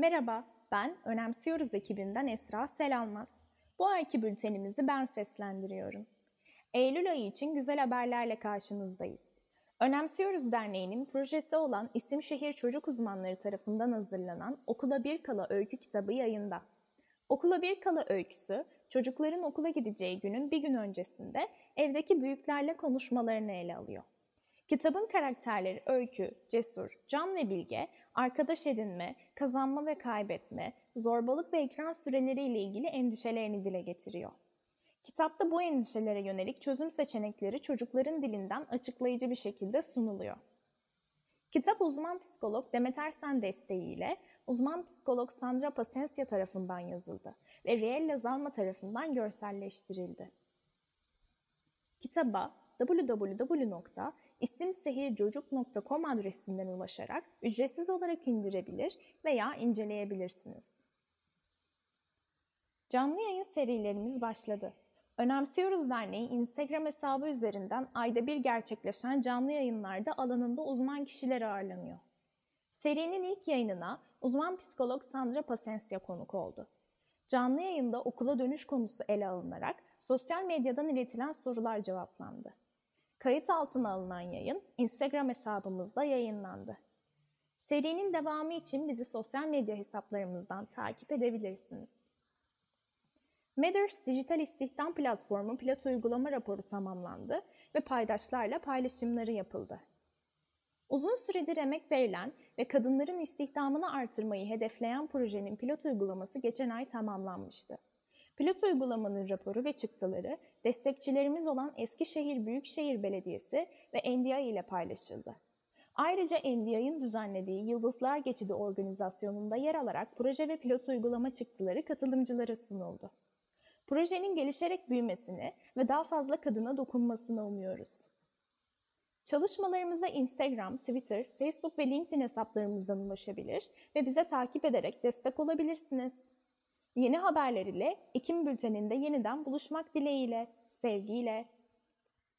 Merhaba, ben Önemsiyoruz ekibinden Esra Selalmaz. Bu ayki bültenimizi ben seslendiriyorum. Eylül ayı için güzel haberlerle karşınızdayız. Önemsiyoruz Derneği'nin projesi olan İsim Şehir Çocuk Uzmanları tarafından hazırlanan Okula Bir Kala öykü kitabı yayında. Okula Bir Kala öyküsü, çocukların okula gideceği günün bir gün öncesinde evdeki büyüklerle konuşmalarını ele alıyor. Kitabın karakterleri Öykü, Cesur, Can ve Bilge, arkadaş edinme, kazanma ve kaybetme, zorbalık ve ekran süreleriyle ilgili endişelerini dile getiriyor. Kitapta bu endişelere yönelik çözüm seçenekleri çocukların dilinden açıklayıcı bir şekilde sunuluyor. Kitap uzman psikolog Demet Ersen desteğiyle uzman psikolog Sandra Pasensia tarafından yazıldı ve Riella Zalma tarafından görselleştirildi. Kitaba www.isimsehircocuk.com adresinden ulaşarak ücretsiz olarak indirebilir veya inceleyebilirsiniz. Canlı yayın serilerimiz başladı. Önemsiyoruz Derneği Instagram hesabı üzerinden ayda bir gerçekleşen canlı yayınlarda alanında uzman kişiler ağırlanıyor. Serinin ilk yayınına uzman psikolog Sandra Pasensia konuk oldu. Canlı yayında okula dönüş konusu ele alınarak sosyal medyadan iletilen sorular cevaplandı. Kayıt altına alınan yayın Instagram hesabımızda yayınlandı. Serinin devamı için bizi sosyal medya hesaplarımızdan takip edebilirsiniz. Matters Dijital İstihdam Platformu pilot uygulama raporu tamamlandı ve paydaşlarla paylaşımları yapıldı. Uzun süredir emek verilen ve kadınların istihdamını artırmayı hedefleyen projenin pilot uygulaması geçen ay tamamlanmıştı. Pilot uygulamanın raporu ve çıktıları destekçilerimiz olan Eskişehir Büyükşehir Belediyesi ve NDI ile paylaşıldı. Ayrıca NDI'nin düzenlediği Yıldızlar Geçidi organizasyonunda yer alarak proje ve pilot uygulama çıktıları katılımcılara sunuldu. Projenin gelişerek büyümesini ve daha fazla kadına dokunmasını umuyoruz. Çalışmalarımıza Instagram, Twitter, Facebook ve LinkedIn hesaplarımızdan ulaşabilir ve bize takip ederek destek olabilirsiniz. Yeni haberler ile Ekim Bülteni'nde yeniden buluşmak dileğiyle, sevgiyle,